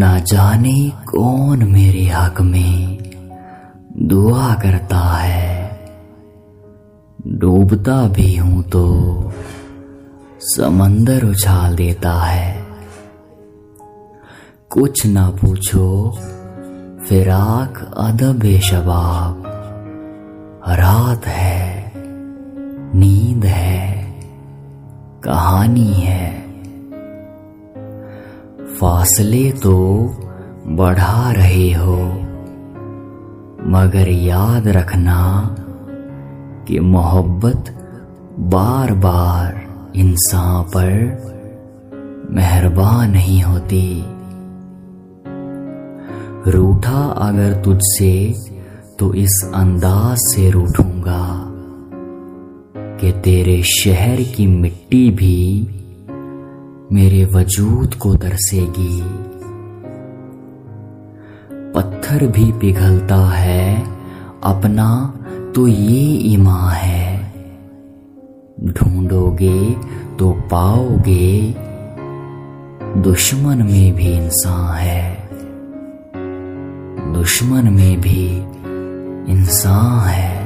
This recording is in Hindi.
ना जाने कौन मेरे हक में दुआ करता है। डूबता भी हूँ तो समंदर उछाल देता है। कुछ ना पूछो, फिराक अदब शबाब। रात है, नींद है, कहानी है। फासले तो बढ़ा रहे हो, मगर याद रखना कि मोहब्बत बार बार इंसान पर मेहरबान नहीं होती। रूठा अगर तुझसे तो इस अंदाज से रूठूँगा कि तेरे शहर की मिट्टी भी मेरे वजूद को तरसेगी। पत्थर भी पिघलता है, अपना तो ये ईमा है। ढूंढोगे तो पाओगे, दुश्मन में भी इंसान है। दुश्मन में भी इंसान है।